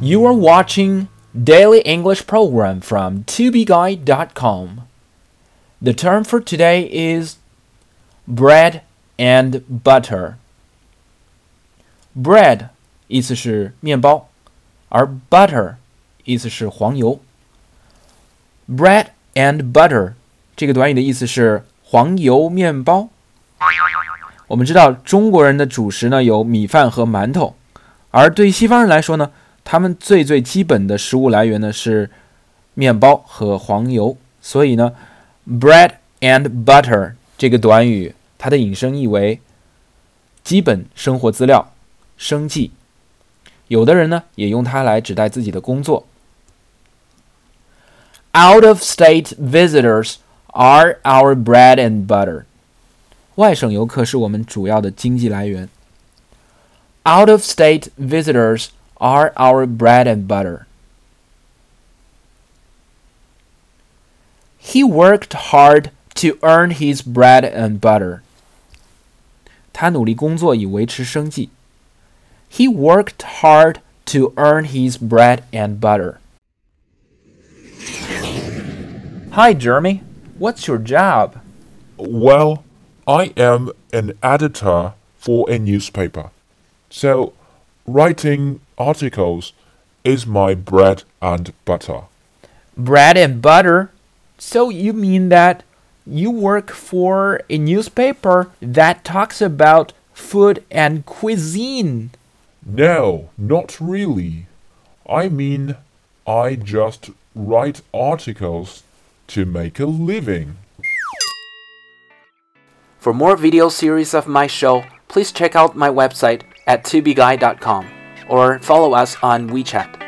You are watching Daily English program from tobeguide.com. The term for today is bread and butter. Bread 意思是面包，而 butter 意思是黄油。Bread and butter 这个短语的意思是黄油面包。我们知道中国人的主食呢有米饭和馒头，而对西方人来说呢， 他们最最基本的食物来源呢是面包和黄油。所以呢，bread and butter 这个短语它的引申意为基本生活资料、生计。有的人呢也用它来指代自己的工作。Out of state visitors are our bread and butter. 外省游客是我们主要的经济来源。Out of state visitors are our bread and butter. He worked hard to earn his bread and butter. 他努力工作以维持生计。He worked hard to earn his bread and butter. Hi, Jeremy. What's your job? Well, I am an editor for a newspaper. So, writing articles is my bread and butter. Bread and butter? So you mean that you work for a newspaper that talks about food and cuisine? No, not really. I mean, I just write articles to make a living. For more video series of my show, please check out my website at tubeguy.com or follow us on WeChat.